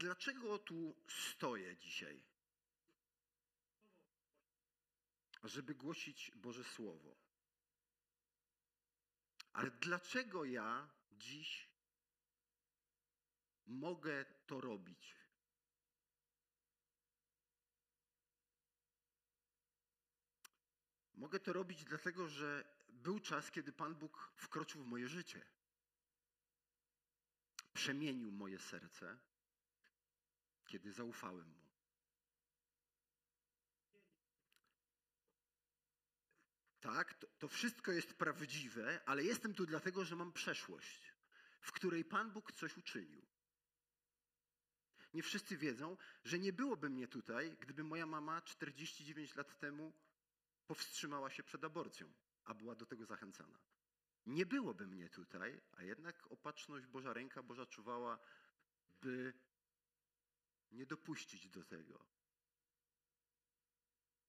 dlaczego tu stoję dzisiaj? Żeby głosić Boże Słowo. Ale dlaczego ja dziś mogę to robić? Mogę to robić dlatego, że był czas, kiedy Pan Bóg wkroczył w moje życie. Przemienił moje serce, kiedy zaufałem Mu. Tak, to, to wszystko jest prawdziwe, ale jestem tu dlatego, że mam przeszłość, w której Pan Bóg coś uczynił. Nie wszyscy wiedzą, że nie byłoby mnie tutaj, gdyby moja mama 49 lat temu powstrzymała się przed aborcją, a była do tego zachęcana. Nie byłoby mnie tutaj, a jednak opatrzność Boża ręka Boża czuwała, by nie dopuścić do tego.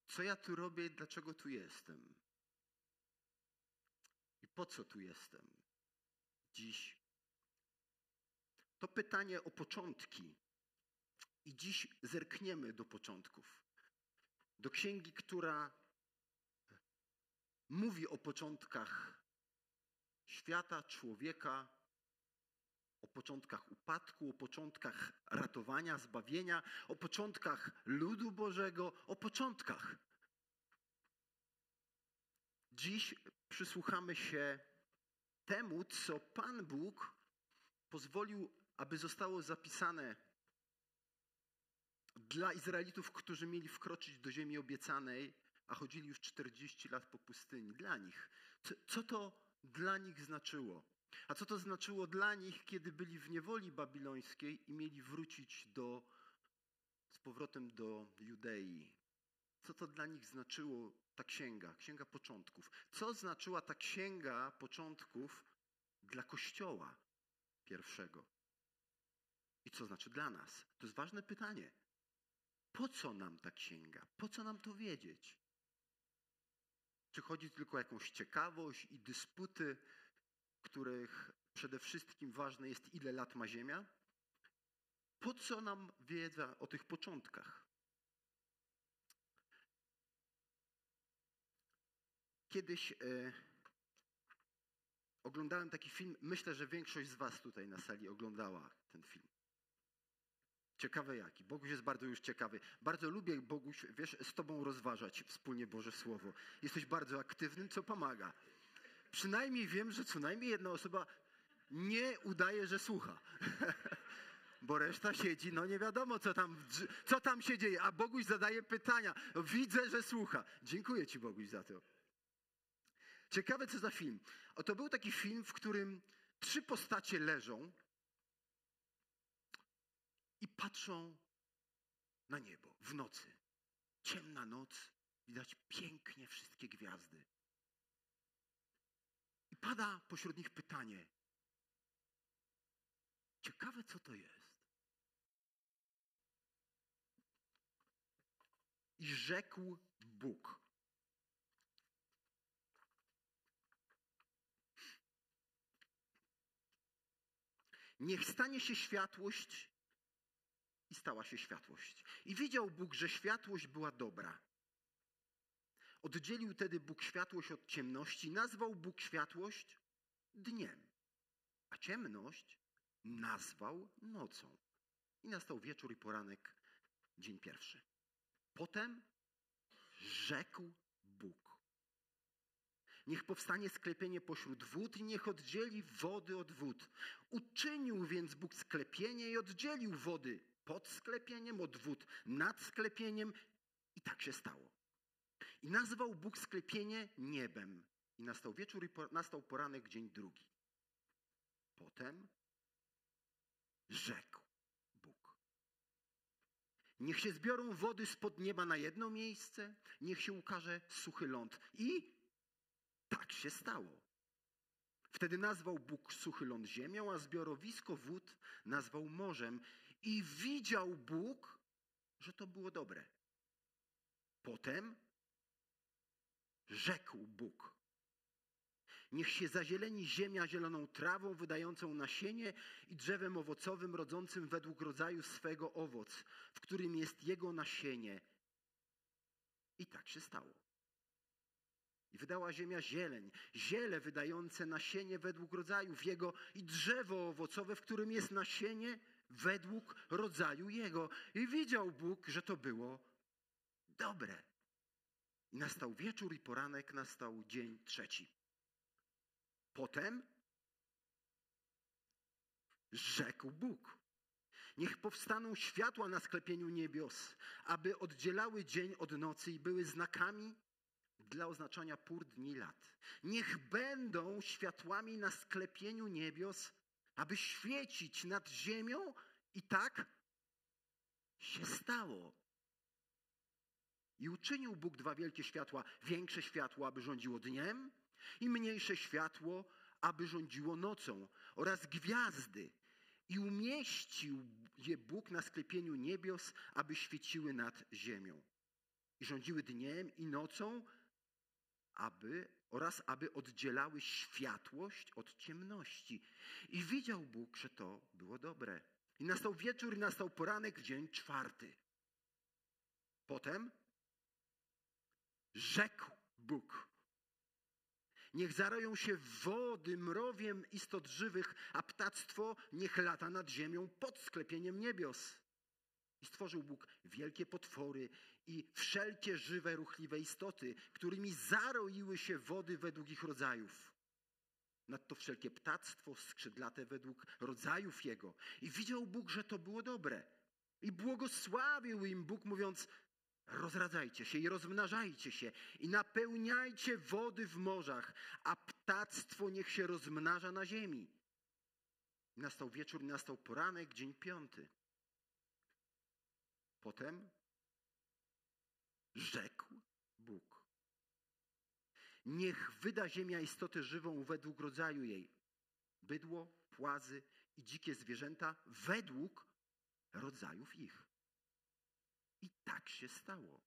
Co ja tu robię i dlaczego tu jestem? I po co tu jestem? Dziś. To pytanie o początki. I dziś zerkniemy do początków. Do księgi, która mówi o początkach świata, człowieka, początkach upadku, o początkach ratowania, zbawienia, o początkach ludu Bożego, o początkach. Dziś przysłuchamy się temu, co Pan Bóg pozwolił, aby zostało zapisane dla Izraelitów, którzy mieli wkroczyć do ziemi obiecanej, a chodzili już 40 lat po pustyni. Dla nich. Co, co to dla nich znaczyło? A co to znaczyło dla nich, kiedy byli w niewoli babilońskiej i mieli wrócić do, z powrotem do Judei? Co to dla nich znaczyło ta księga, księga początków? Co znaczyła ta księga początków dla Kościoła pierwszego? I co znaczy dla nas? To jest ważne pytanie. Po co nam ta księga? Po co nam to wiedzieć? Czy chodzi tylko o jakąś ciekawość i dysputy, których przede wszystkim ważne jest, ile lat ma Ziemia? Po co nam wiedza o tych początkach? Kiedyś e, oglądałem taki film, myślę, że większość z Was tutaj na sali oglądała ten film. Ciekawe jaki. Boguś jest bardzo już ciekawy. Bardzo lubię, Boguś, wiesz, z Tobą rozważać wspólnie Boże Słowo. Jesteś bardzo aktywnym, co pomaga. Przynajmniej wiem, że co najmniej jedna osoba nie udaje, że słucha. Bo reszta siedzi, no nie wiadomo, co tam, co tam się dzieje. A Boguś zadaje pytania. Widzę, że słucha. Dziękuję Ci, Boguś, za to. Ciekawe, co za film. Oto był taki film, w którym trzy postacie leżą i patrzą na niebo w nocy. Ciemna noc, widać pięknie wszystkie gwiazdy. Pada pośród nich pytanie. Ciekawe, co to jest. I rzekł Bóg. Niech stanie się światłość i stała się światłość. I widział Bóg, że światłość była dobra. Oddzielił tedy Bóg światłość od ciemności, nazwał Bóg światłość dniem, a ciemność nazwał nocą. I nastał wieczór i poranek, dzień pierwszy. Potem rzekł Bóg. Niech powstanie sklepienie pośród wód i niech oddzieli wody od wód. Uczynił więc Bóg sklepienie i oddzielił wody pod sklepieniem, od wód nad sklepieniem i tak się stało. I nazwał Bóg sklepienie niebem. I nastał wieczór i nastał poranek, dzień drugi. Potem rzekł Bóg. Niech się zbiorą wody spod nieba na jedno miejsce, niech się ukaże suchy ląd. I tak się stało. Wtedy nazwał Bóg suchy ląd ziemią, a zbiorowisko wód nazwał morzem. I widział Bóg, że to było dobre. Potem rzekł Bóg: Niech się zazieleni ziemia zieloną trawą wydającą nasienie i drzewem owocowym rodzącym według rodzaju swego owoc, w którym jest jego nasienie. I tak się stało. I wydała ziemia zieleń, ziele wydające nasienie według rodzajów jego i drzewo owocowe, w którym jest nasienie według rodzaju jego. I widział Bóg, że to było dobre. I nastał wieczór i poranek, nastał dzień trzeci. Potem rzekł Bóg. Niech powstaną światła na sklepieniu niebios, aby oddzielały dzień od nocy i były znakami dla oznaczania pór dni lat. Niech będą światłami na sklepieniu niebios, aby świecić nad ziemią i tak się stało. I uczynił Bóg dwa wielkie światła, większe światło, aby rządziło dniem i mniejsze światło, aby rządziło nocą oraz gwiazdy. I umieścił je Bóg na sklepieniu niebios, aby świeciły nad ziemią. I rządziły dniem i nocą, aby oraz aby oddzielały światłość od ciemności. I widział Bóg, że to było dobre. I nastał wieczór i nastał poranek, dzień czwarty. Potem rzekł Bóg. Niech zaroją się wody mrowiem istot żywych, a ptactwo niech lata nad ziemią pod sklepieniem niebios. I stworzył Bóg wielkie potwory i wszelkie żywe, ruchliwe istoty, którymi zaroiły się wody według ich rodzajów. Nadto wszelkie ptactwo skrzydlate według rodzajów jego. I widział Bóg, że to było dobre. I błogosławił im Bóg, mówiąc: Rozradzajcie się i rozmnażajcie się i napełniajcie wody w morzach, a ptactwo niech się rozmnaża na ziemi. Nastał wieczór, nastał poranek, dzień piąty. Potem rzekł Bóg. Niech wyda ziemia istotę żywą według rodzaju jej. Bydło, płazy i dzikie zwierzęta według rodzajów ich. I tak się stało.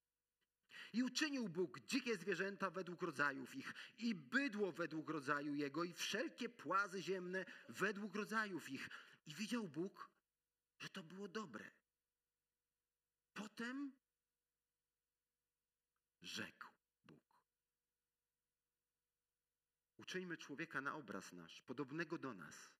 I uczynił Bóg dzikie zwierzęta według rodzajów ich, i bydło według rodzaju jego, i wszelkie płazy ziemne według rodzajów ich. I widział Bóg, że to było dobre. Potem rzekł Bóg. Uczyńmy człowieka na obraz nasz, podobnego do nas.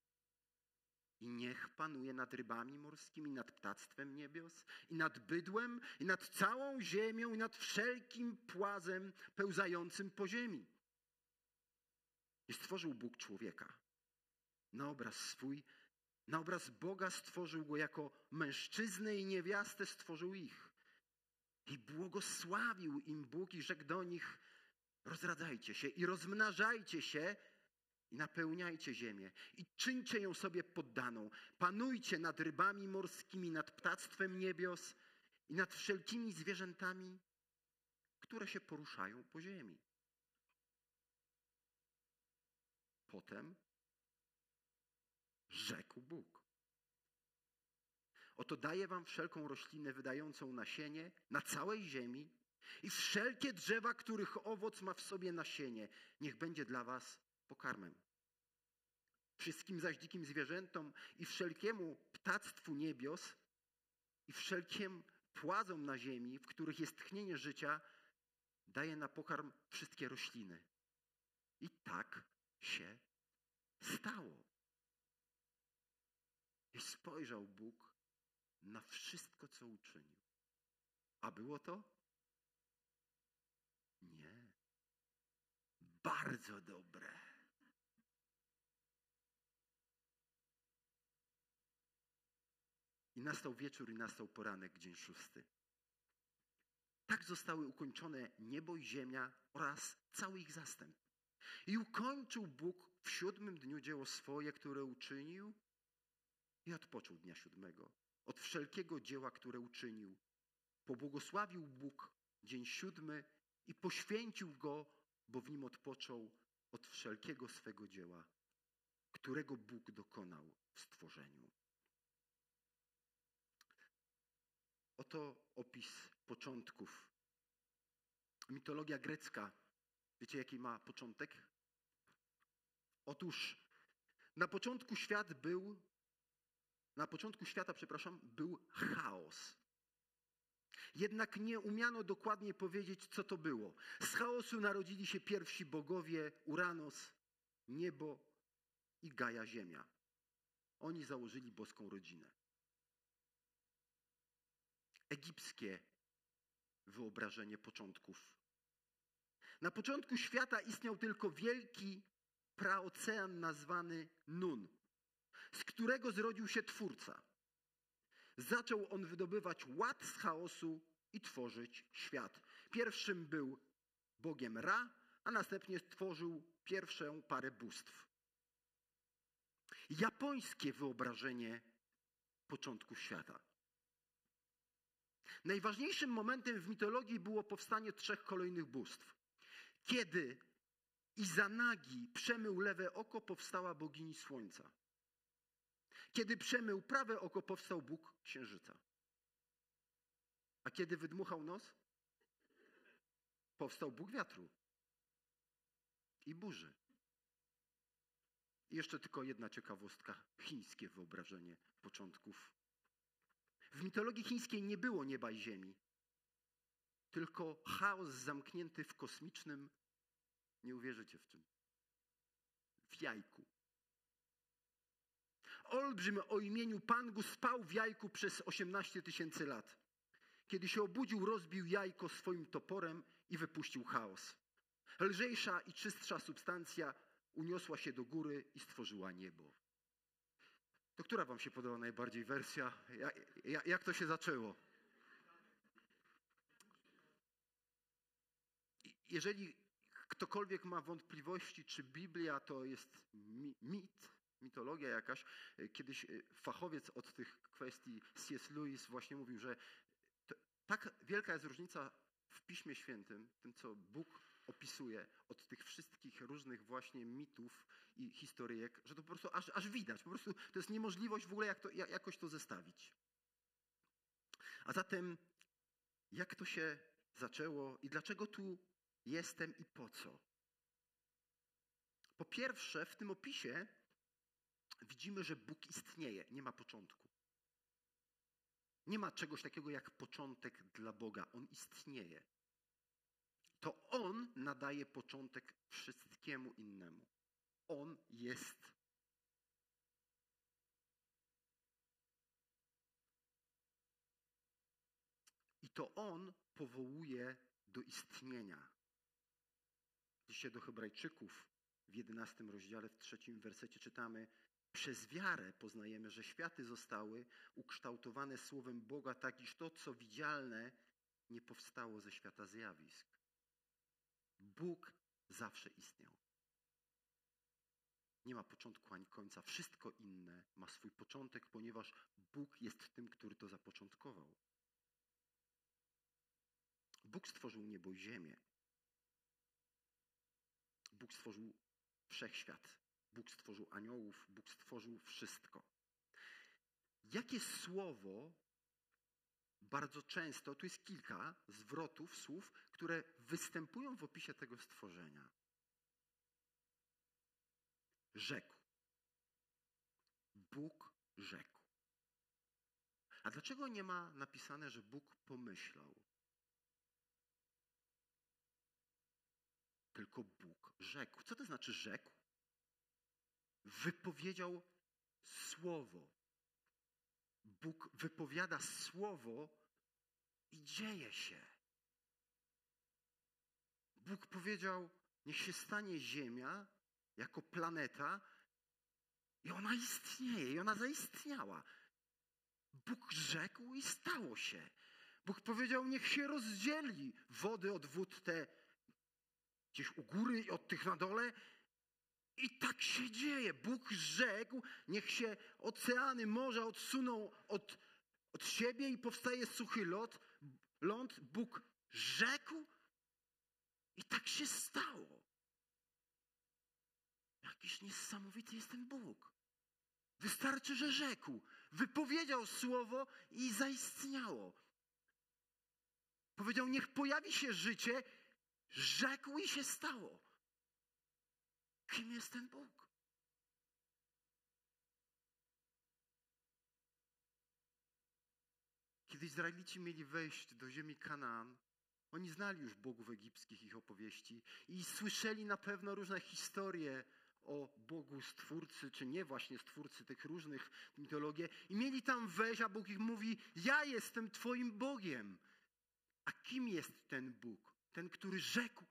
I niech panuje nad rybami morskimi, nad ptactwem niebios, i nad bydłem, i nad całą ziemią, i nad wszelkim płazem pełzającym po ziemi. I stworzył Bóg człowieka. Na obraz swój, na obraz Boga stworzył go jako mężczyznę i niewiastę stworzył ich. I błogosławił im Bóg i rzekł do nich: Rozradzajcie się i rozmnażajcie się i napełniajcie ziemię i czyńcie ją sobie poddaną. Panujcie nad rybami morskimi, nad ptactwem niebios i nad wszelkimi zwierzętami, które się poruszają po ziemi. Potem rzekł Bóg. Oto daję wam wszelką roślinę wydającą nasienie na całej ziemi i wszelkie drzewa, których owoc ma w sobie nasienie, niech będzie dla was pokarmem. Wszystkim zaś dzikim zwierzętom i wszelkiemu ptactwu niebios i wszelkim płazom na ziemi, w których jest tchnienie życia, daje na pokarm wszystkie rośliny. I tak się stało. I spojrzał Bóg na wszystko, co uczynił. A było to? Nie. Bardzo dobre. I nastał wieczór i nastał poranek, dzień szósty. Tak zostały ukończone niebo i ziemia oraz cały ich zastęp. I ukończył Bóg w siódmym dniu dzieło swoje, które uczynił i odpoczął dnia siódmego od wszelkiego dzieła, które uczynił. Pobłogosławił Bóg dzień siódmy i poświęcił go, bo w nim odpoczął od wszelkiego swego dzieła, którego Bóg dokonał w stworzeniu. Oto opis początków. Mitologia grecka. Wiecie, jaki ma początek? Otóż na początku świat był, na początku świata, przepraszam, był chaos. Jednak nie umiano dokładnie powiedzieć, co to było. Z chaosu narodzili się pierwsi bogowie Uranos, niebo i Gaja Ziemia. Oni założyli boską rodzinę. Egipskie wyobrażenie początków. Na początku świata istniał tylko wielki praocean nazwany Nun, z którego zrodził się Twórca. Zaczął on wydobywać ład z chaosu i tworzyć świat. Pierwszym był Bogiem Ra, a następnie stworzył pierwszą parę bóstw. Japońskie wyobrażenie początku świata. Najważniejszym momentem w mitologii było powstanie trzech kolejnych bóstw. Kiedy Izanagi przemył lewe oko, powstała bogini słońca. Kiedy przemył prawe oko, powstał Bóg księżyca. A kiedy wydmuchał nos, powstał Bóg wiatru i burzy. I jeszcze tylko jedna ciekawostka. Chińskie wyobrażenie początków. W mitologii chińskiej nie było nieba i ziemi, tylko chaos zamknięty w kosmicznym, nie uwierzycie w czym, w jajku. Olbrzym o imieniu Pangu spał w jajku przez 18 tysięcy lat. Kiedy się obudził, rozbił jajko swoim toporem i wypuścił chaos. Lżejsza i czystsza substancja uniosła się do góry i stworzyła niebo. To która wam się podoba najbardziej wersja? Jak, jak to się zaczęło? Jeżeli ktokolwiek ma wątpliwości, czy Biblia to jest mit, mitologia jakaś, kiedyś fachowiec od tych kwestii C.S. Lewis właśnie mówił, że tak wielka jest różnica w Piśmie Świętym, tym co Bóg opisuje od tych wszystkich różnych właśnie mitów i historyjek, że to po prostu aż, aż widać. Po prostu to jest niemożliwość w ogóle jak to, jak, jakoś to zestawić. A zatem jak to się zaczęło i dlaczego tu jestem i po co? Po pierwsze, w tym opisie widzimy, że Bóg istnieje, nie ma początku. Nie ma czegoś takiego jak początek dla Boga. On istnieje. To On nadaje początek wszystkiemu innemu. On jest. I to On powołuje do istnienia. Dzisiaj do Hebrajczyków w jedenastym rozdziale, w trzecim wersecie czytamy: Przez wiarę poznajemy, że światy zostały ukształtowane słowem Boga, tak iż to, co widzialne, nie powstało ze świata zjawisk. Bóg zawsze istniał. Nie ma początku ani końca. Wszystko inne ma swój początek, ponieważ Bóg jest tym, który to zapoczątkował. Bóg stworzył niebo i ziemię. Bóg stworzył wszechświat. Bóg stworzył aniołów. Bóg stworzył wszystko. Jakie słowo bardzo często, tu jest kilka zwrotów, słów, które występują w opisie tego stworzenia. Rzekł. Bóg rzekł. A dlaczego nie ma napisane, że Bóg pomyślał? Tylko Bóg rzekł. Co to znaczy rzekł? Wypowiedział słowo. Bóg wypowiada słowo i dzieje się. Bóg powiedział: Niech się stanie Ziemia jako planeta, i ona istnieje, i ona zaistniała. Bóg rzekł i stało się. Bóg powiedział: Niech się rozdzieli wody od wód te gdzieś u góry i od tych na dole, i tak się dzieje. Bóg rzekł, niech się oceany, morza odsuną od, od siebie i powstaje suchy lot, ląd. Bóg rzekł i tak się stało. Jakiś niesamowity jest ten Bóg. Wystarczy, że rzekł, wypowiedział słowo i zaistniało. Powiedział, niech pojawi się życie, rzekł i się stało. Kim jest ten Bóg? Kiedy Izraelici mieli wejść do ziemi Kanaan, oni znali już bogów egipskich, ich opowieści i słyszeli na pewno różne historie o Bogu Stwórcy, czy nie właśnie Stwórcy tych różnych mitologii. I mieli tam wejść, a Bóg ich mówi, ja jestem twoim Bogiem. A kim jest ten Bóg? Ten, który rzekł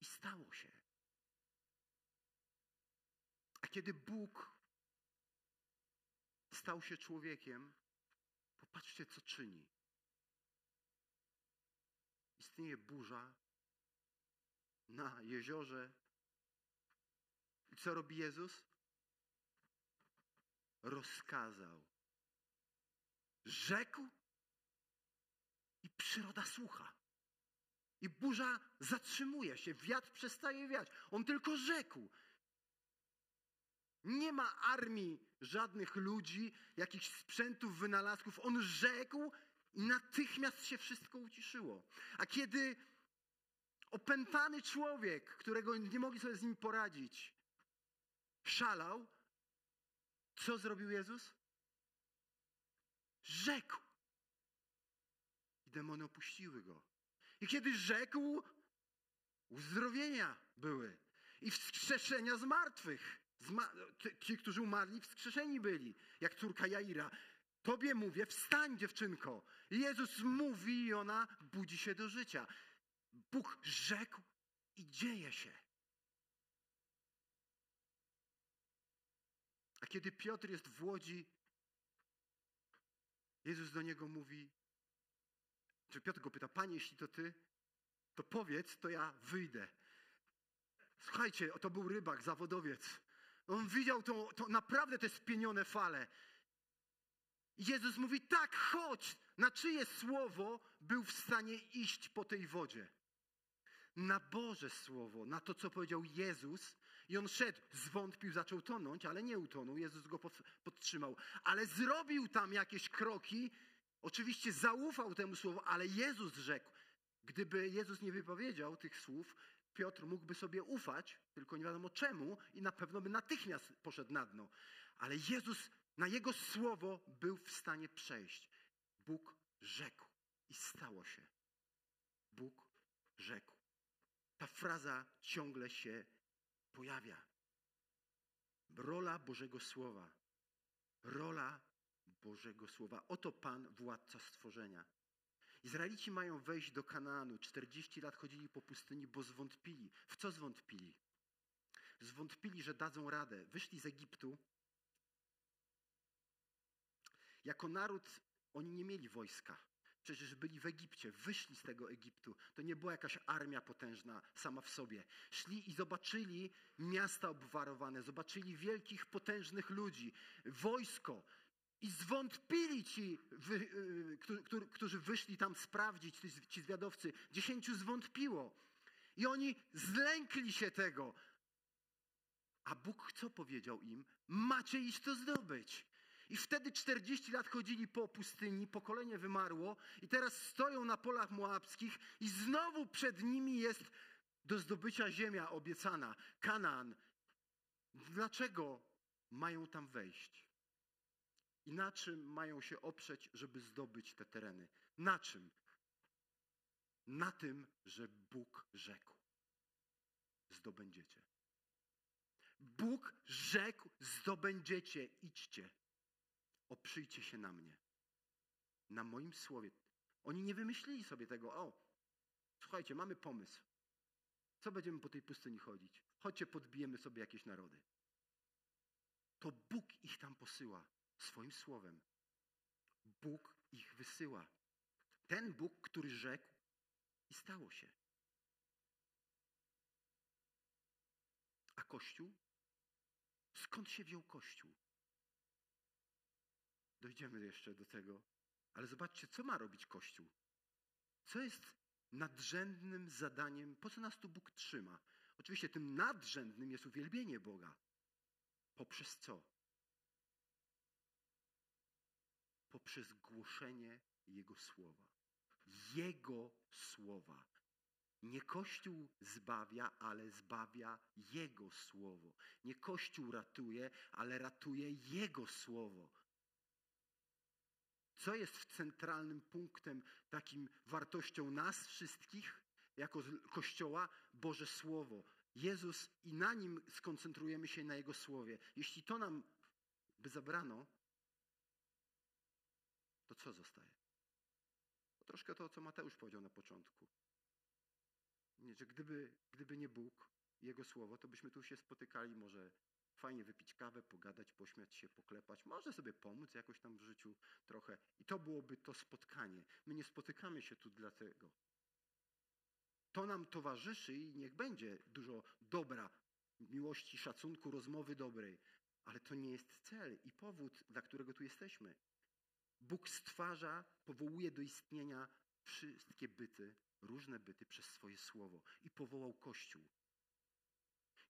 i stało się kiedy Bóg stał się człowiekiem, popatrzcie, co czyni. Istnieje burza na jeziorze. I co robi Jezus? Rozkazał. Rzekł i przyroda słucha. I burza zatrzymuje się, wiatr przestaje wiać. On tylko rzekł. Nie ma armii żadnych ludzi, jakichś sprzętów, wynalazków. On rzekł i natychmiast się wszystko uciszyło. A kiedy opętany człowiek, którego nie mogli sobie z nim poradzić, szalał, co zrobił Jezus? Rzekł. I demony opuściły go. I kiedy rzekł, uzdrowienia były. I wskrzeszenia z martwych. Ci, którzy umarli, wskrzeszeni byli. Jak córka Jaira. Tobie mówię, wstań dziewczynko. Jezus mówi i ona budzi się do życia. Bóg rzekł i dzieje się. A kiedy Piotr jest w łodzi, Jezus do niego mówi, czy Piotr go pyta, Panie, jeśli to Ty, to powiedz, to ja wyjdę. Słuchajcie, to był rybak, zawodowiec. On widział to, to naprawdę te spienione fale. Jezus mówi, tak, chodź. Na czyje słowo był w stanie iść po tej wodzie? Na Boże słowo, na to, co powiedział Jezus. I on szedł, zwątpił, zaczął tonąć, ale nie utonął. Jezus go podtrzymał. Ale zrobił tam jakieś kroki. Oczywiście zaufał temu słowu, ale Jezus rzekł. Gdyby Jezus nie wypowiedział tych słów, Piotr mógłby sobie ufać, tylko nie wiadomo czemu, i na pewno by natychmiast poszedł na dno. Ale Jezus na jego słowo był w stanie przejść. Bóg rzekł i stało się. Bóg rzekł. Ta fraza ciągle się pojawia. Rola Bożego Słowa. Rola Bożego Słowa. Oto Pan, władca stworzenia. Izraelici mają wejść do Kanaanu. 40 lat chodzili po pustyni, bo zwątpili. W co zwątpili? Zwątpili, że dadzą radę. Wyszli z Egiptu. Jako naród oni nie mieli wojska. Przecież byli w Egipcie, wyszli z tego Egiptu. To nie była jakaś armia potężna sama w sobie. Szli i zobaczyli miasta obwarowane, zobaczyli wielkich, potężnych ludzi, wojsko. I zwątpili ci, y, którzy wyszli tam sprawdzić, ci zwiadowcy. Dziesięciu zwątpiło. I oni zlękli się tego. A Bóg co powiedział im? Macie iść to zdobyć. I wtedy 40 lat chodzili po pustyni, pokolenie wymarło i teraz stoją na polach moabskich i znowu przed nimi jest do zdobycia ziemia obiecana, Kanaan. Dlaczego mają tam wejść? I na czym mają się oprzeć, żeby zdobyć te tereny? Na czym? Na tym, że Bóg rzekł. Zdobędziecie. Bóg rzekł, zdobędziecie, idźcie. Oprzyjcie się na mnie. Na moim słowie. Oni nie wymyślili sobie tego, o, słuchajcie, mamy pomysł. Co będziemy po tej pustyni chodzić? Chodźcie, podbijemy sobie jakieś narody. To Bóg ich tam posyła swoim słowem. Bóg ich wysyła. Ten Bóg, który rzekł i stało się. A Kościół? Skąd się wziął Kościół? Dojdziemy jeszcze do tego. Ale zobaczcie, co ma robić Kościół. Co jest nadrzędnym zadaniem, po co nas tu Bóg trzyma? Oczywiście tym nadrzędnym jest uwielbienie Boga. Poprzez co? Poprzez głoszenie Jego słowa. Jego słowa. Nie Kościół zbawia, ale zbawia Jego słowo. Nie Kościół ratuje, ale ratuje Jego słowo. Co jest centralnym punktem, takim wartością nas wszystkich, jako Kościoła? Boże Słowo. Jezus i na nim skoncentrujemy się na Jego Słowie. Jeśli to nam by zabrano, to co zostaje? Troszkę to, co Mateusz powiedział na początku. Nie, że gdyby, gdyby nie Bóg Jego Słowo, to byśmy tu się spotykali, może fajnie wypić kawę, pogadać, pośmiać się, poklepać, może sobie pomóc jakoś tam w życiu trochę. I to byłoby to spotkanie. My nie spotykamy się tu dlatego. To nam towarzyszy i niech będzie dużo dobra, miłości, szacunku, rozmowy dobrej. Ale to nie jest cel i powód, dla którego tu jesteśmy. Bóg stwarza, powołuje do istnienia wszystkie byty, różne byty przez swoje słowo i powołał Kościół.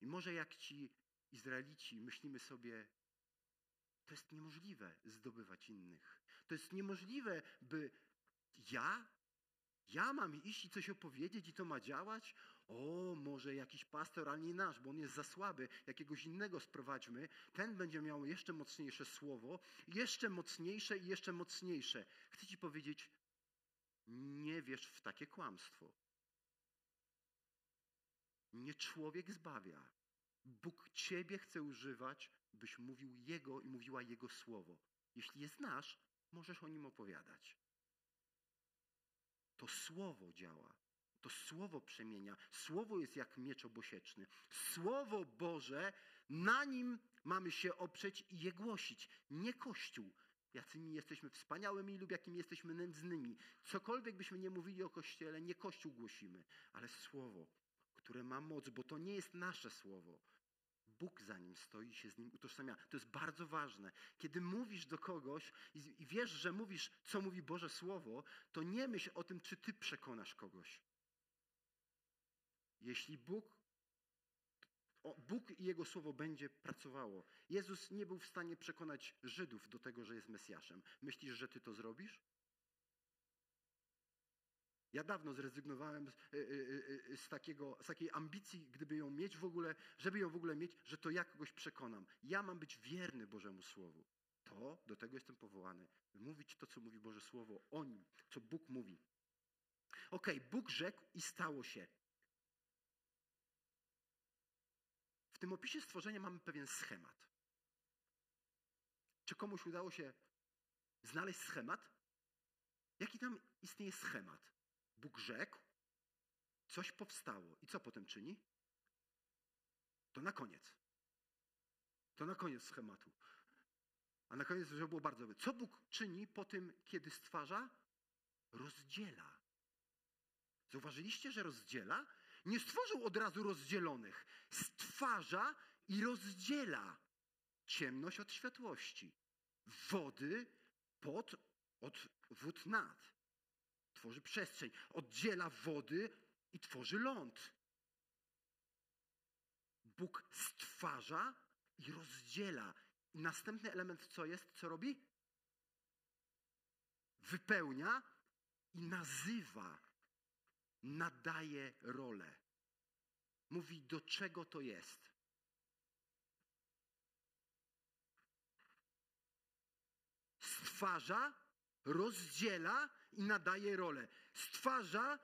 I może jak ci Izraelici myślimy sobie, to jest niemożliwe zdobywać innych. To jest niemożliwe, by ja, ja mam iść i coś opowiedzieć i to ma działać? O, może jakiś pastor, ale nie nasz, bo on jest za słaby. Jakiegoś innego sprowadźmy. Ten będzie miał jeszcze mocniejsze słowo, jeszcze mocniejsze i jeszcze mocniejsze. Chcę ci powiedzieć, nie wierz w takie kłamstwo. Nie człowiek zbawia. Bóg ciebie chce używać, byś mówił Jego i mówiła Jego słowo. Jeśli je znasz, możesz o nim opowiadać. To słowo działa. To słowo przemienia. Słowo jest jak miecz obosieczny. Słowo Boże, na nim mamy się oprzeć i je głosić. Nie Kościół. Jacymi jesteśmy wspaniałymi lub jakimi jesteśmy nędznymi. Cokolwiek byśmy nie mówili o Kościele, nie Kościół głosimy, ale słowo, które ma moc, bo to nie jest nasze słowo. Bóg za nim stoi, się z nim utożsamia. To jest bardzo ważne. Kiedy mówisz do kogoś i, wiesz, że mówisz, co mówi Boże Słowo, to nie myśl o tym, czy ty przekonasz kogoś. Jeśli Bóg, Bóg i Jego Słowo będzie pracowało. Jezus nie był w stanie przekonać Żydów do tego, że jest Mesjaszem. Myślisz, że ty to zrobisz? Ja dawno zrezygnowałem z, y, y, y, z, takiego, z takiej ambicji, gdyby ją mieć w ogóle, żeby ją w ogóle mieć, że to ja kogoś przekonam. Ja mam być wierny Bożemu Słowu. To, do tego jestem powołany. Mówić to, co mówi Boże Słowo o nim, co Bóg mówi. Okej, Bóg rzekł i stało się. W tym opisie stworzenia mamy pewien schemat. Czy komuś udało się znaleźć schemat? Jaki tam istnieje schemat? Bóg rzekł, coś powstało. I co potem czyni? To na koniec. To na koniec schematu. A na koniec, żeby było bardzo. Co Bóg czyni po tym, kiedy stwarza? Rozdziela. Zauważyliście, że rozdziela? Nie stworzył od razu rozdzielonych. Stwarza i rozdziela ciemność od światłości. Wody pod od wód nad. Tworzy przestrzeń. Oddziela wody i tworzy ląd. Bóg stwarza i rozdziela. I następny element co jest? Co robi? Wypełnia i nazywa. Nadaje rolę. Mówi, do czego to jest. Stwarza, rozdziela i nadaje rolę. Stwarza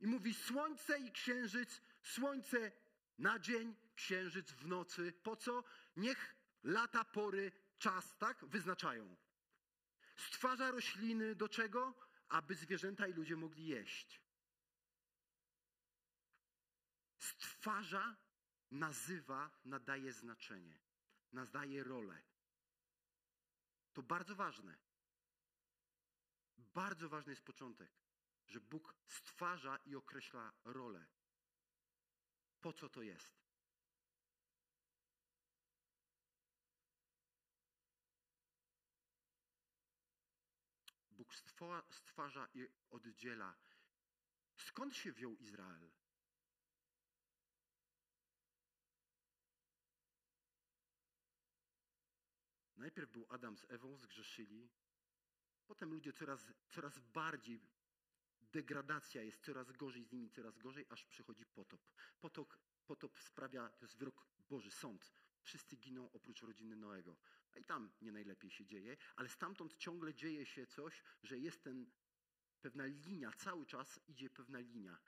i mówi słońce i księżyc, słońce na dzień, księżyc w nocy. Po co? Niech lata, pory, czas, tak? Wyznaczają. Stwarza rośliny do czego? Aby zwierzęta i ludzie mogli jeść. Stwarza, nazywa, nadaje znaczenie, nadaje rolę. To bardzo ważne. Bardzo ważny jest początek, że Bóg stwarza i określa rolę. Po co to jest? Bóg stwa- stwarza i oddziela. Skąd się wziął Izrael? Najpierw był Adam z Ewą, zgrzeszyli. Potem ludzie coraz, coraz bardziej, degradacja jest coraz gorzej z nimi, coraz gorzej, aż przychodzi potop. Potop, potop sprawia, to jest wyrok Boży, sąd. Wszyscy giną oprócz rodziny Noego. a i tam nie najlepiej się dzieje, ale stamtąd ciągle dzieje się coś, że jest ten pewna linia, cały czas idzie pewna linia.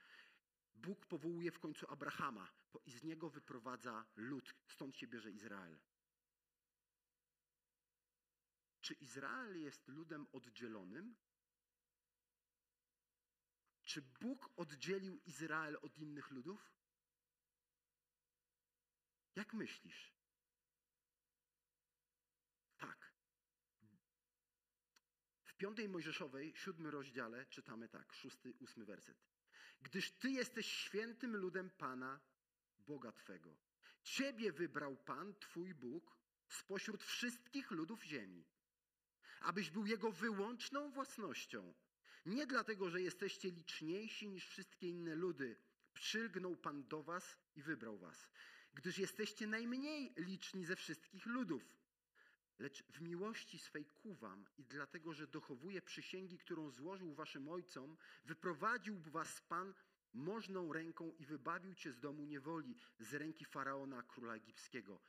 Bóg powołuje w końcu Abrahama i z niego wyprowadza lud, stąd się bierze Izrael. Czy Izrael jest ludem oddzielonym? Czy Bóg oddzielił Izrael od innych ludów? Jak myślisz? Tak. W piątej Mojżeszowej, siódmym rozdziale czytamy tak, szósty, ósmy werset. Gdyż Ty jesteś świętym ludem Pana, Boga Twego. Ciebie wybrał Pan, Twój Bóg, spośród wszystkich ludów ziemi, abyś był Jego wyłączną własnością. Nie dlatego, że jesteście liczniejsi niż wszystkie inne ludy. Przylgnął Pan do Was i wybrał Was, gdyż jesteście najmniej liczni ze wszystkich ludów. Lecz w miłości swej ku wam i dlatego, że dochowuje przysięgi, którą złożył waszym ojcom, wyprowadził was Pan możną ręką i wybawił cię z domu niewoli, z ręki Faraona, króla egipskiego.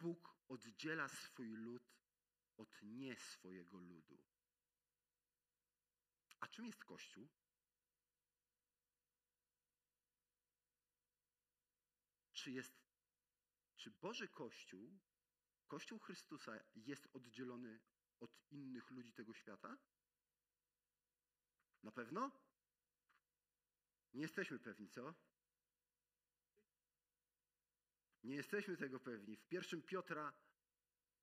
Bóg oddziela swój lud od nie swojego ludu. A czym jest Kościół? Czy jest, czy Boży Kościół Kościół Chrystusa jest oddzielony od innych ludzi tego świata? Na pewno? Nie jesteśmy pewni, co? Nie jesteśmy tego pewni. W pierwszym Piotra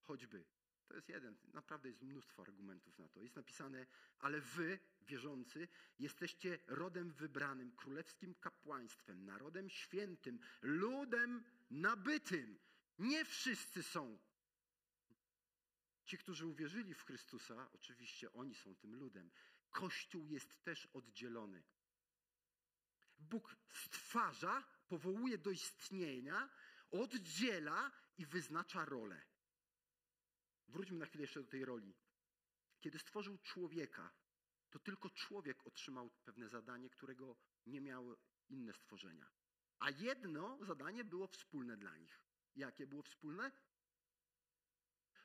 choćby. To jest jeden, naprawdę jest mnóstwo argumentów na to. Jest napisane, ale wy, wierzący, jesteście rodem wybranym, królewskim kapłaństwem, narodem świętym, ludem nabytym. Nie wszyscy są Ci, którzy uwierzyli w Chrystusa, oczywiście oni są tym ludem. Kościół jest też oddzielony. Bóg stwarza, powołuje do istnienia, oddziela i wyznacza rolę. Wróćmy na chwilę jeszcze do tej roli. Kiedy stworzył człowieka, to tylko człowiek otrzymał pewne zadanie, którego nie miały inne stworzenia. A jedno zadanie było wspólne dla nich. Jakie było wspólne?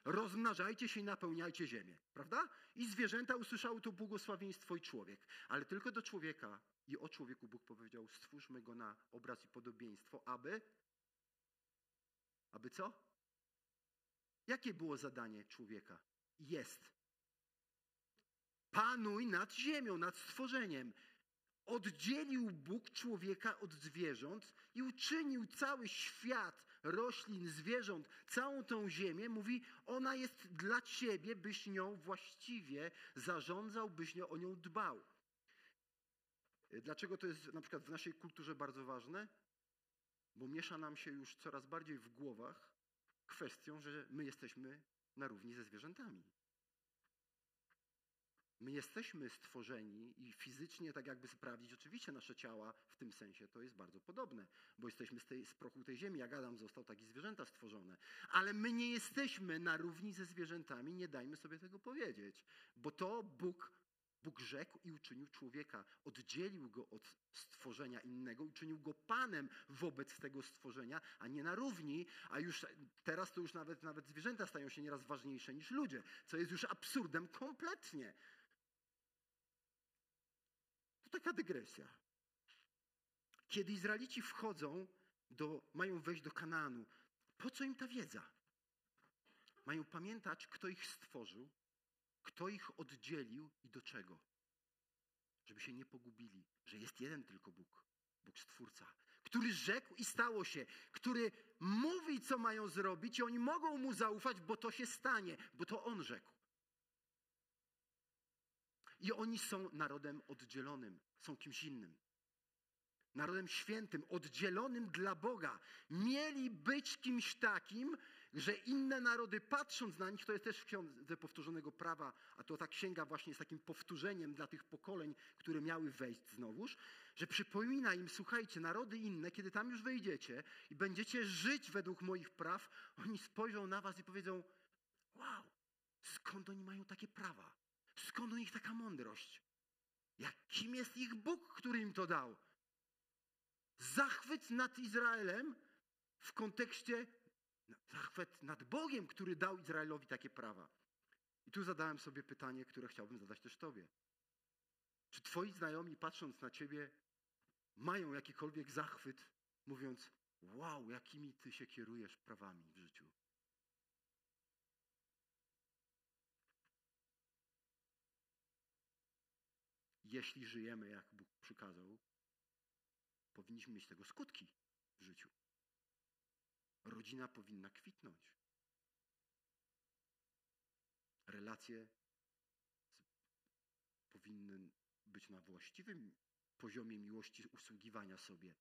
rozmnażajcie się i napełniajcie ziemię, prawda? I zwierzęta usłyszały to błogosławieństwo i człowiek. Ale tylko do człowieka i o człowieku Bóg powiedział, stwórzmy go na obraz i podobieństwo, aby, aby co? Jakie było zadanie człowieka? Jest. Panuj nad ziemią, nad stworzeniem. Oddzielił Bóg człowieka od zwierząt i uczynił cały świat roślin, zwierząt, całą tą ziemię, mówi, ona jest dla ciebie, byś nią właściwie zarządzał, byś o nią dbał. Dlaczego to jest na przykład w naszej kulturze bardzo ważne? Bo miesza nam się już coraz bardziej w głowach kwestią, że my jesteśmy na równi ze zwierzętami. My jesteśmy stworzeni i fizycznie tak jakby sprawdzić oczywiście nasze ciała w tym sensie to jest bardzo podobne, bo jesteśmy z, tej, z prochu tej ziemi, jak Adam został, tak i zwierzęta stworzone. Ale my nie jesteśmy na równi ze zwierzętami, nie dajmy sobie tego powiedzieć, bo to Bóg, Bóg rzekł i uczynił człowieka, oddzielił go od stworzenia innego, uczynił go Panem wobec tego stworzenia, a nie na równi, a już teraz to już nawet, nawet zwierzęta stają się nieraz ważniejsze niż ludzie, co jest już absurdem kompletnie taka dygresja. Kiedy Izraelici wchodzą, do, mają wejść do Kanaanu, po co im ta wiedza? Mają pamiętać, kto ich stworzył, kto ich oddzielił i do czego. Żeby się nie pogubili, że jest jeden tylko Bóg, Bóg Stwórca, który rzekł i stało się, który mówi, co mają zrobić i oni mogą mu zaufać, bo to się stanie, bo to on rzekł. I oni są narodem oddzielonym, są kimś innym. Narodem świętym, oddzielonym dla Boga. Mieli być kimś takim, że inne narody patrząc na nich, to jest też w ksiądze powtórzonego prawa, a to ta księga właśnie jest takim powtórzeniem dla tych pokoleń, które miały wejść znowuż, że przypomina im, słuchajcie, narody inne, kiedy tam już wejdziecie i będziecie żyć według moich praw, oni spojrzą na was i powiedzą, wow, skąd oni mają takie prawa? Skąd u nich taka mądrość? Jak, kim jest ich Bóg, który im to dał? Zachwyt nad Izraelem w kontekście Zachwyt nad Bogiem, który dał Izraelowi takie prawa. I tu zadałem sobie pytanie, które chciałbym zadać też Tobie. Czy Twoi znajomi, patrząc na Ciebie, mają jakikolwiek zachwyt, mówiąc: Wow, jakimi Ty się kierujesz prawami w życiu? Jeśli żyjemy, jak Bóg przykazał, powinniśmy mieć tego skutki w życiu. Rodzina powinna kwitnąć. Relacje powinny być na właściwym poziomie miłości usługiwania sobie.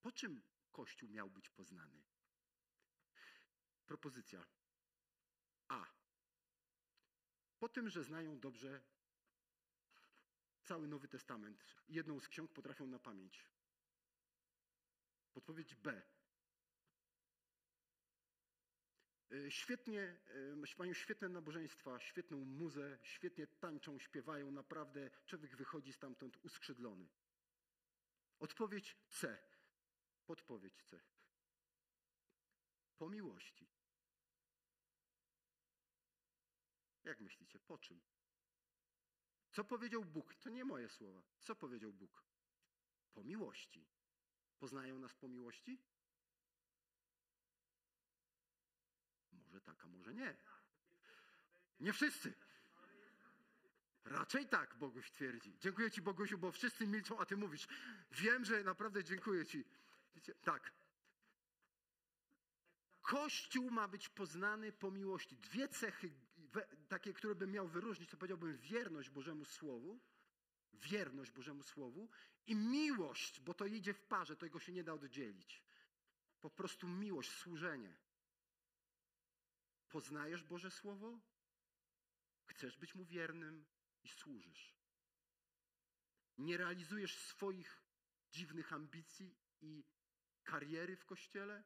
Po czym Kościół miał być poznany? Propozycja A. Po tym, że znają dobrze cały Nowy Testament, jedną z ksiąg potrafią na pamięć. Podpowiedź B. świetnie, y, mają świetne nabożeństwa, świetną muzę, świetnie tańczą, śpiewają, naprawdę człowiek wychodzi stamtąd uskrzydlony. Odpowiedź C. Podpowiedź C. Po miłości. Jak myślicie, po czym? Co powiedział Bóg? To nie moje słowa. Co powiedział Bóg? Po miłości. Poznają nas po miłości? Tak, a może nie. Nie wszyscy. Raczej tak, Boguś twierdzi. Dziękuję Ci, Bogusiu, bo wszyscy milczą, a Ty mówisz. Wiem, że naprawdę dziękuję Ci. Wiecie? Tak. Kościół ma być poznany po miłości. Dwie cechy, takie, które bym miał wyróżnić, to powiedziałbym wierność Bożemu Słowu, wierność Bożemu Słowu i miłość, bo to idzie w parze, tego się nie da oddzielić. Po prostu miłość, służenie. Poznajesz Boże Słowo? Chcesz być Mu wiernym i służysz. Nie realizujesz swoich dziwnych ambicji i kariery w kościele?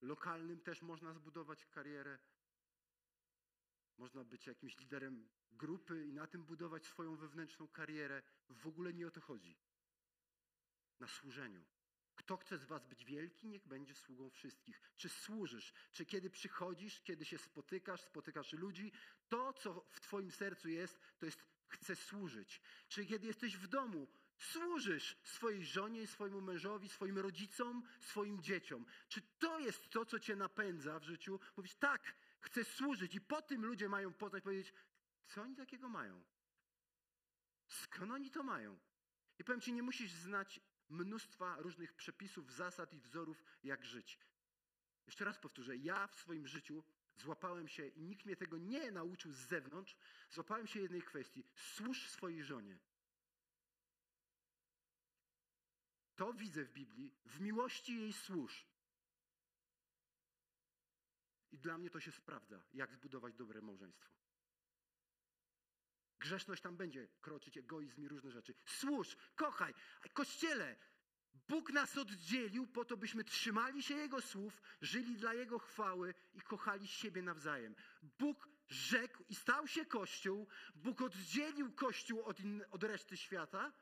Lokalnym też można zbudować karierę. Można być jakimś liderem grupy i na tym budować swoją wewnętrzną karierę. W ogóle nie o to chodzi. Na służeniu. Kto chce z Was być wielki, niech będzie sługą wszystkich. Czy służysz? Czy kiedy przychodzisz, kiedy się spotykasz, spotykasz ludzi, to, co w Twoim sercu jest, to jest chcę służyć. Czy kiedy jesteś w domu, służysz swojej żonie, swojemu mężowi, swoim rodzicom, swoim dzieciom. Czy to jest to, co Cię napędza w życiu? Mówisz, tak, chcę służyć i po tym ludzie mają poznać, powiedzieć, co oni takiego mają? Skąd oni to mają? I powiem Ci, nie musisz znać mnóstwa różnych przepisów, zasad i wzorów, jak żyć. Jeszcze raz powtórzę, ja w swoim życiu złapałem się, i nikt mnie tego nie nauczył z zewnątrz, złapałem się jednej kwestii. Służ swojej żonie. To widzę w Biblii. W miłości jej służ. I dla mnie to się sprawdza, jak zbudować dobre małżeństwo. Grzeszność tam będzie kroczyć, egoizm i różne rzeczy. Służ, kochaj. Kościele, Bóg nas oddzielił po to, byśmy trzymali się Jego słów, żyli dla Jego chwały i kochali siebie nawzajem. Bóg rzekł i stał się Kościół. Bóg oddzielił Kościół od, in, od reszty świata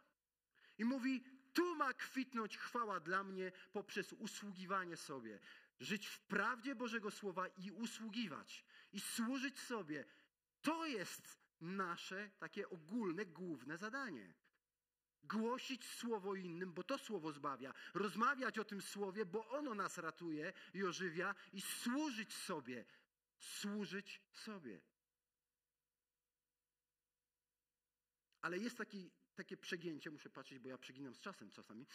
i mówi, tu ma kwitnąć chwała dla mnie poprzez usługiwanie sobie. Żyć w prawdzie Bożego Słowa i usługiwać. I służyć sobie. To jest nasze takie ogólne, główne zadanie. Głosić słowo innym, bo to słowo zbawia. Rozmawiać o tym słowie, bo ono nas ratuje i ożywia. I służyć sobie. Służyć sobie. Ale jest taki, takie przegięcie, muszę patrzeć, bo ja przeginam z czasem czasami,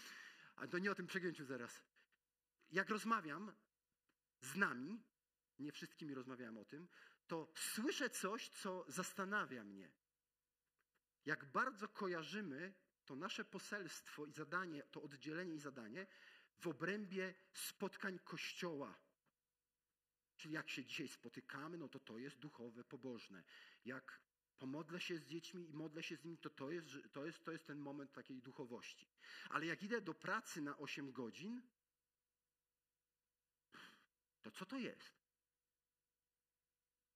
ale to nie o tym przegięciu zaraz. Jak rozmawiam z nami, nie wszystkimi rozmawiałem o tym, to słyszę coś, co zastanawia mnie. Jak bardzo kojarzymy to nasze poselstwo i zadanie, to oddzielenie i zadanie w obrębie spotkań Kościoła. Czyli jak się dzisiaj spotykamy, no to to jest duchowe, pobożne. Jak pomodlę się z dziećmi i modlę się z nimi, to to jest, to jest, to jest ten moment takiej duchowości. Ale jak idę do pracy na 8 godzin, to co to jest?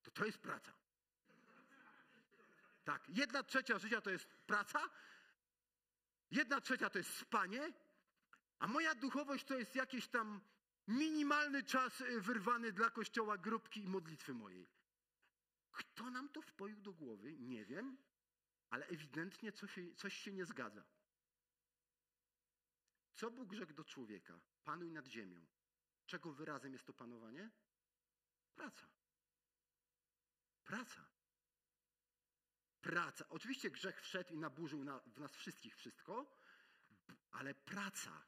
To to jest praca. Tak, jedna trzecia życia to jest praca, jedna trzecia to jest spanie, a moja duchowość to jest jakieś tam Minimalny czas y, wyrwany dla kościoła grupki i modlitwy mojej. Kto nam to wpoił do głowy? Nie wiem, ale ewidentnie coś, coś się nie zgadza. Co Bóg rzekł do człowieka? Panuj nad ziemią. Czego wyrazem jest to panowanie? Praca. Praca. Praca. Oczywiście grzech wszedł i naburzył na, w nas wszystkich wszystko, ale praca.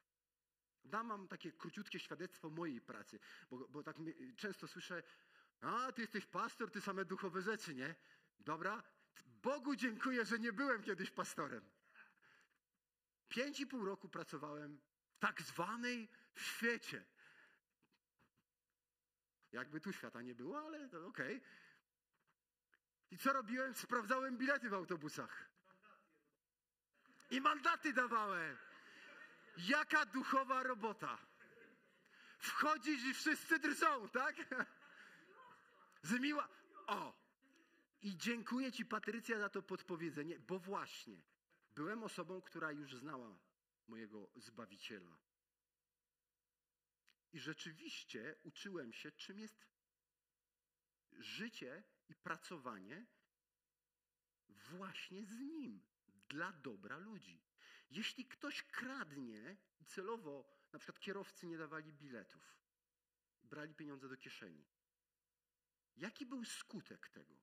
Dam wam takie króciutkie świadectwo mojej pracy, bo, bo tak często słyszę, a ty jesteś pastor, ty same duchowe rzeczy, nie? Dobra, Bogu dziękuję, że nie byłem kiedyś pastorem. Pięć i pół roku pracowałem w tak zwanej świecie. Jakby tu świata nie było, ale to okej. Okay. I co robiłem? Sprawdzałem bilety w autobusach. I mandaty dawałem. Jaka duchowa robota. Wchodzisz i wszyscy drżą, tak? Zmiła. O! I dziękuję Ci, Patrycja, za to podpowiedzenie, bo właśnie byłem osobą, która już znała mojego Zbawiciela. I rzeczywiście uczyłem się, czym jest życie i pracowanie właśnie z Nim, dla dobra ludzi. Jeśli ktoś kradnie celowo, na przykład kierowcy nie dawali biletów, brali pieniądze do kieszeni, jaki był skutek tego?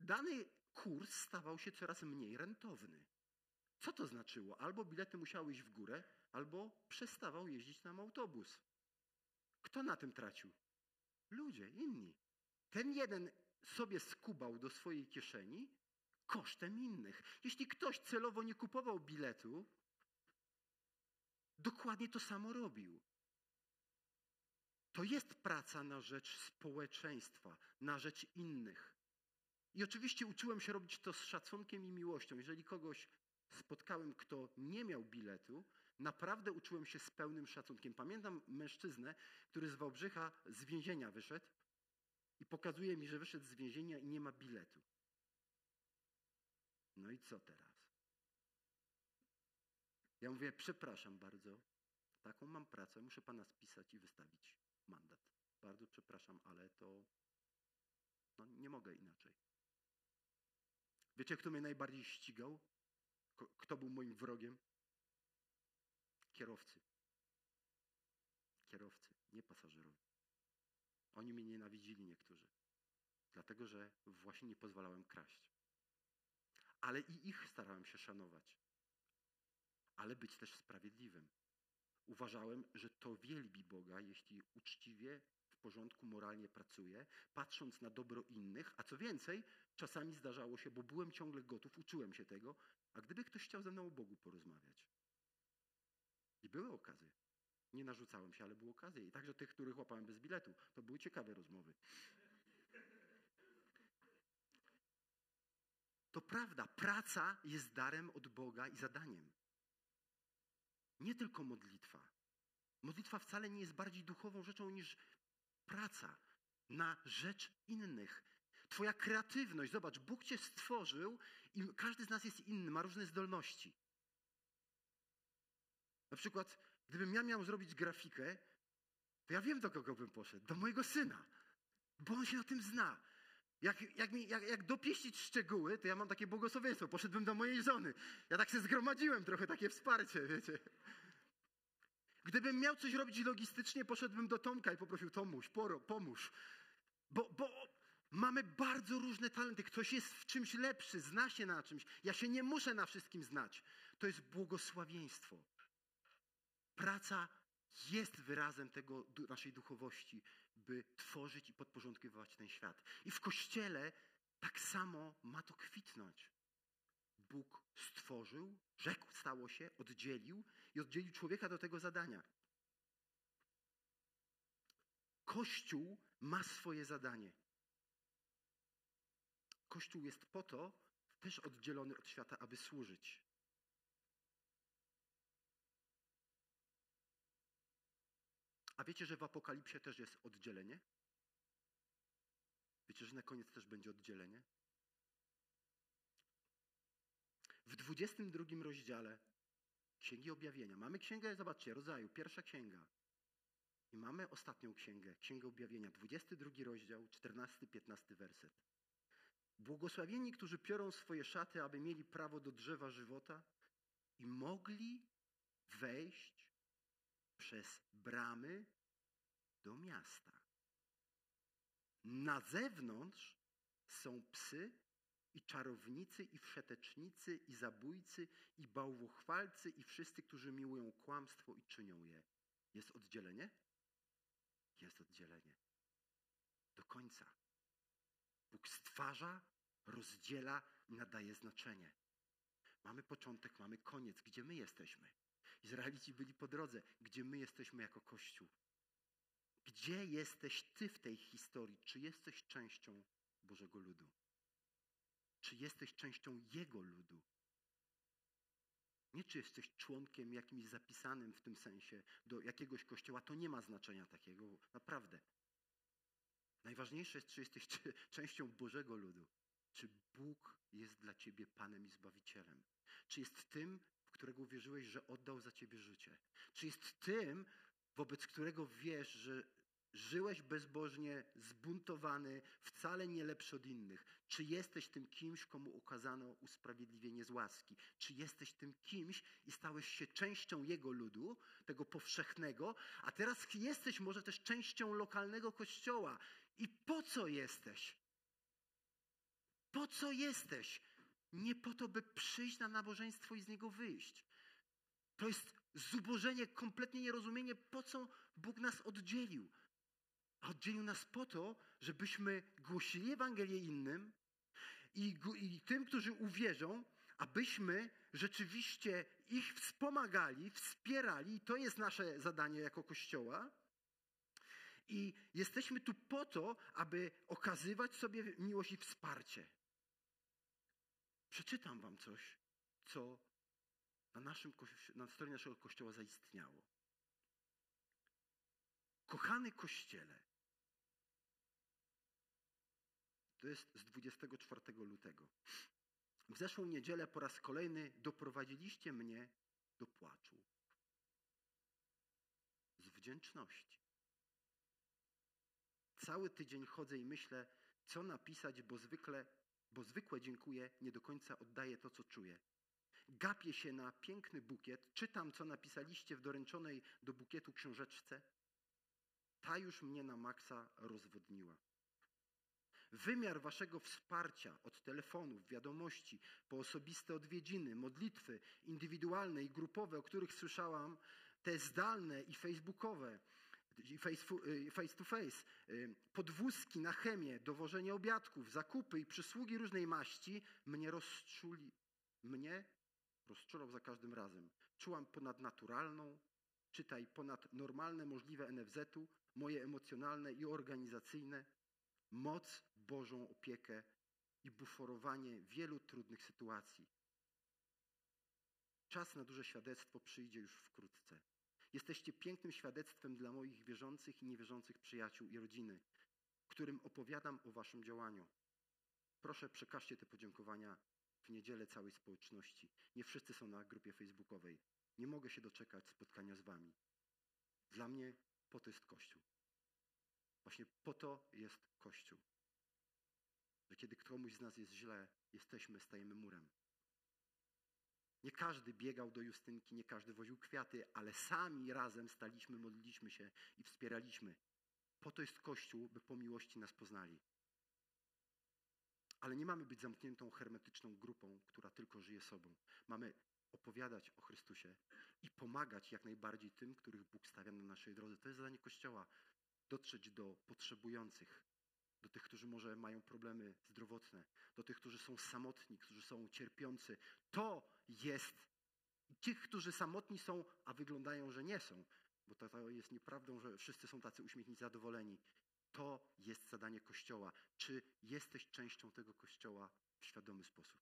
Dany kurs stawał się coraz mniej rentowny. Co to znaczyło? Albo bilety musiały iść w górę, albo przestawał jeździć nam autobus. Kto na tym tracił? Ludzie, inni. Ten jeden sobie skubał do swojej kieszeni kosztem innych. Jeśli ktoś celowo nie kupował biletu, dokładnie to samo robił. To jest praca na rzecz społeczeństwa, na rzecz innych. I oczywiście uczyłem się robić to z szacunkiem i miłością. Jeżeli kogoś spotkałem, kto nie miał biletu, naprawdę uczyłem się z pełnym szacunkiem. Pamiętam mężczyznę, który z Wałbrzycha z więzienia wyszedł i pokazuje mi, że wyszedł z więzienia i nie ma biletu. No i co teraz? Ja mówię, przepraszam bardzo, taką mam pracę, muszę pana spisać i wystawić mandat. Bardzo przepraszam, ale to no, nie mogę inaczej. Wiecie, kto mnie najbardziej ścigał? Kto był moim wrogiem? Kierowcy. Kierowcy, nie pasażerowie. Oni mnie nienawidzili niektórzy, dlatego że właśnie nie pozwalałem kraść. Ale i ich starałem się szanować, ale być też sprawiedliwym. Uważałem, że to wielbi Boga, jeśli uczciwie, w porządku, moralnie pracuje, patrząc na dobro innych, a co więcej, czasami zdarzało się, bo byłem ciągle gotów, uczyłem się tego, a gdyby ktoś chciał ze mną o Bogu porozmawiać. I były okazje. Nie narzucałem się, ale były okazje. I także tych, których łapałem bez biletu. To były ciekawe rozmowy. To prawda, praca jest darem od Boga i zadaniem. Nie tylko modlitwa. Modlitwa wcale nie jest bardziej duchową rzeczą niż praca na rzecz innych. Twoja kreatywność, zobacz, Bóg cię stworzył i każdy z nas jest inny, ma różne zdolności. Na przykład, gdybym ja miał zrobić grafikę, to ja wiem, do kogo bym poszedł. Do mojego syna. Bo on się na tym zna. Jak, jak, mi, jak, jak dopieścić szczegóły, to ja mam takie błogosławieństwo. Poszedłbym do mojej żony. Ja tak się zgromadziłem trochę takie wsparcie, wiecie. Gdybym miał coś robić logistycznie, poszedłbym do Tomka i poprosił, Tomuś, poro, pomóż. Bo, bo mamy bardzo różne talenty. Ktoś jest w czymś lepszy, zna się na czymś. Ja się nie muszę na wszystkim znać. To jest błogosławieństwo. Praca jest wyrazem tego naszej duchowości, by tworzyć i podporządkowywać ten świat. I w Kościele tak samo ma to kwitnąć. Bóg stworzył, rzekł, stało się, oddzielił i oddzielił człowieka do tego zadania. Kościół ma swoje zadanie. Kościół jest po to też oddzielony od świata, aby służyć. A wiecie, że w Apokalipsie też jest oddzielenie? Wiecie, że na koniec też będzie oddzielenie? W 22 rozdziale Księgi Objawienia mamy księgę, zobaczcie, rodzaju, pierwsza księga. I mamy ostatnią księgę, Księgę Objawienia, 22 rozdział, 14-15 werset. Błogosławieni, którzy piorą swoje szaty, aby mieli prawo do drzewa żywota i mogli wejść przez bramy do miasta. Na zewnątrz są psy i czarownicy, i wszetecznicy, i zabójcy, i bałwochwalcy, i wszyscy, którzy miłują kłamstwo i czynią je. Jest oddzielenie? Jest oddzielenie. Do końca. Bóg stwarza, rozdziela i nadaje znaczenie. Mamy początek, mamy koniec. Gdzie my jesteśmy? Izraelici byli po drodze. Gdzie my jesteśmy jako Kościół? Gdzie jesteś Ty w tej historii? Czy jesteś częścią Bożego ludu? Czy jesteś częścią Jego ludu? Nie czy jesteś członkiem jakimś zapisanym w tym sensie do jakiegoś kościoła, to nie ma znaczenia takiego, naprawdę. Najważniejsze jest, czy jesteś częścią Bożego ludu. Czy Bóg jest dla ciebie Panem i Zbawicielem? Czy jest tym, w którego wierzyłeś, że oddał za ciebie życie? Czy jest tym, wobec którego wiesz, że żyłeś bezbożnie, zbuntowany, wcale nie lepszy od innych? Czy jesteś tym kimś, komu ukazano usprawiedliwienie z łaski? Czy jesteś tym kimś i stałeś się częścią Jego ludu, tego powszechnego, a teraz jesteś może też częścią lokalnego kościoła? I po co jesteś? Po co jesteś? Nie po to, by przyjść na nabożeństwo i z niego wyjść. To jest zubożenie, kompletnie nierozumienie, po co Bóg nas oddzielił. A oddzielił nas po to, żebyśmy głosili Ewangelię innym i, i tym, którzy uwierzą, abyśmy rzeczywiście ich wspomagali, wspierali. I to jest nasze zadanie jako Kościoła. I jesteśmy tu po to, aby okazywać sobie miłość i wsparcie. Przeczytam wam coś, co na, naszym, na stronie naszego kościoła zaistniało. Kochany kościele, to jest z 24 lutego. W zeszłą niedzielę po raz kolejny doprowadziliście mnie do płaczu. Z wdzięczności. Cały tydzień chodzę i myślę, co napisać, bo zwykle bo zwykłe dziękuję nie do końca oddaje to, co czuję. Gapię się na piękny bukiet, czytam, co napisaliście w doręczonej do bukietu książeczce. Ta już mnie na maksa rozwodniła. Wymiar waszego wsparcia od telefonów, wiadomości, po osobiste odwiedziny, modlitwy indywidualne i grupowe, o których słyszałam, te zdalne i facebookowe, face to face, y, podwózki na chemię, dowożenie obiadków, zakupy i przysługi różnej maści mnie rozczuli, mnie rozczulał za każdym razem. Czułam ponadnaturalną, czytaj ponadnormalne możliwe NFZ-u, moje emocjonalne i organizacyjne, moc Bożą opiekę i buforowanie wielu trudnych sytuacji. Czas na duże świadectwo przyjdzie już wkrótce. Jesteście pięknym świadectwem dla moich wierzących i niewierzących przyjaciół i rodziny, którym opowiadam o waszym działaniu. Proszę przekażcie te podziękowania w niedzielę całej społeczności. Nie wszyscy są na grupie facebookowej. Nie mogę się doczekać spotkania z wami. Dla mnie po to jest Kościół. Właśnie po to jest Kościół. Że kiedy komuś z nas jest źle, jesteśmy, stajemy murem. Nie każdy biegał do Justynki, nie każdy woził kwiaty, ale sami razem staliśmy, modliliśmy się i wspieraliśmy. Po to jest Kościół, by po miłości nas poznali. Ale nie mamy być zamkniętą, hermetyczną grupą, która tylko żyje sobą. Mamy opowiadać o Chrystusie i pomagać jak najbardziej tym, których Bóg stawia na naszej drodze. To jest zadanie Kościoła. Dotrzeć do potrzebujących, do tych, którzy może mają problemy zdrowotne, do tych, którzy są samotni, którzy są cierpiący. To jest tych, którzy samotni są, a wyglądają, że nie są, bo to jest nieprawdą, że wszyscy są tacy uśmiechnici, zadowoleni. To jest zadanie Kościoła. Czy jesteś częścią tego Kościoła w świadomy sposób?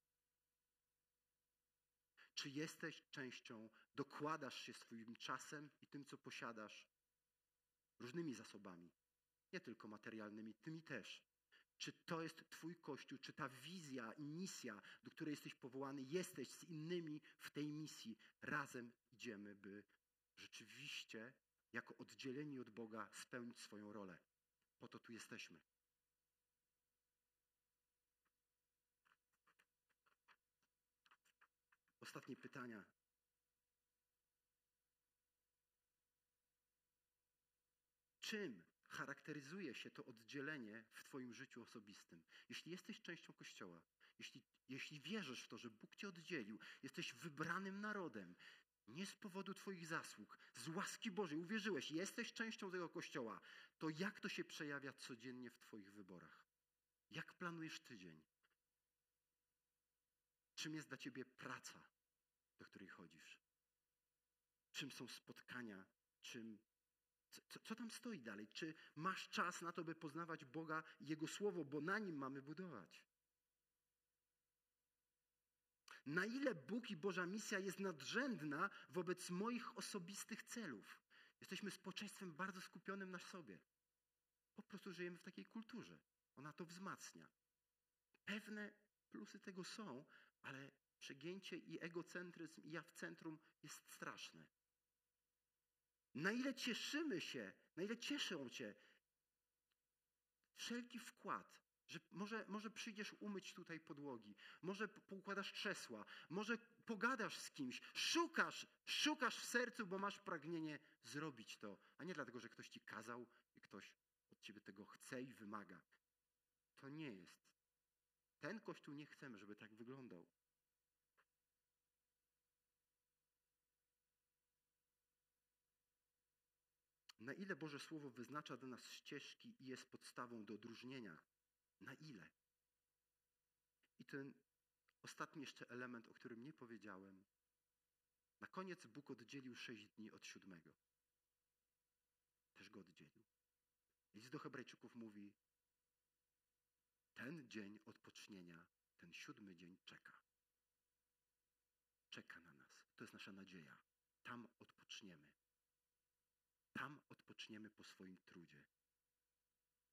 Czy jesteś częścią, dokładasz się swoim czasem i tym, co posiadasz, różnymi zasobami, nie tylko materialnymi, tymi też. Czy to jest Twój Kościół, czy ta wizja i misja, do której jesteś powołany, jesteś z innymi w tej misji. Razem idziemy, by rzeczywiście jako oddzieleni od Boga, spełnić swoją rolę. Po to tu jesteśmy. Ostatnie pytania. Czym charakteryzuje się to oddzielenie w Twoim życiu osobistym? Jeśli jesteś częścią Kościoła, jeśli, jeśli wierzysz w to, że Bóg Cię oddzielił, jesteś wybranym narodem, nie z powodu Twoich zasług, z łaski Bożej, uwierzyłeś, jesteś częścią tego Kościoła, to jak to się przejawia codziennie w Twoich wyborach? Jak planujesz tydzień? Czym jest dla Ciebie praca, do której chodzisz? Czym są spotkania? Czym co, co, tam stoi dalej? Czy masz czas na to, by poznawać Boga i Jego Słowo, bo na nim mamy budować? Na ile Bóg i Boża misja jest nadrzędna wobec moich osobistych celów? Jesteśmy społeczeństwem bardzo skupionym na sobie. Po prostu żyjemy w takiej kulturze. Ona to wzmacnia. Pewne plusy tego są, ale przegięcie i egocentryzm i ja w centrum jest straszne. Na ile cieszymy się, na ile cieszą Cię wszelki wkład, że może, może przyjdziesz umyć tutaj podłogi, może poukładasz krzesła, może pogadasz z kimś, szukasz, szukasz w sercu, bo masz pragnienie zrobić to, a nie dlatego, że ktoś Ci kazał i ktoś od Ciebie tego chce i wymaga. To nie jest. Ten Kościół nie chcemy, żeby tak wyglądał. Na ile Boże Słowo wyznacza dla nas ścieżki i jest podstawą do odróżnienia? Na ile? I ten ostatni jeszcze element, o którym nie powiedziałem. Na koniec Bóg oddzielił sześć dni od siódmego. Też go oddzielił. List do Hebrajczyków mówi, ten dzień odpocznienia, ten siódmy dzień czeka. Czeka na nas. To jest nasza nadzieja. Tam odpoczniemy. Tam odpoczniemy po swoim trudzie.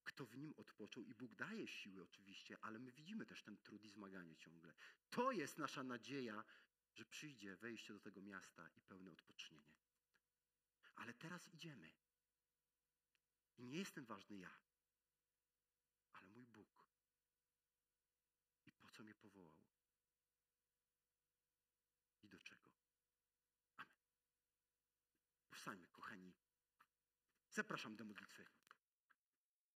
Kto w nim odpoczął i Bóg daje siły oczywiście, ale my widzimy też ten trud i zmaganie ciągle. To jest nasza nadzieja, że przyjdzie wejście do tego miasta i pełne odpocznienie. Ale teraz idziemy. I nie jestem ważny ja, ale mój Bóg. I po co mnie powołał? I do czego? Amen. Powstańmy, kochani. Zapraszam do modlitwy.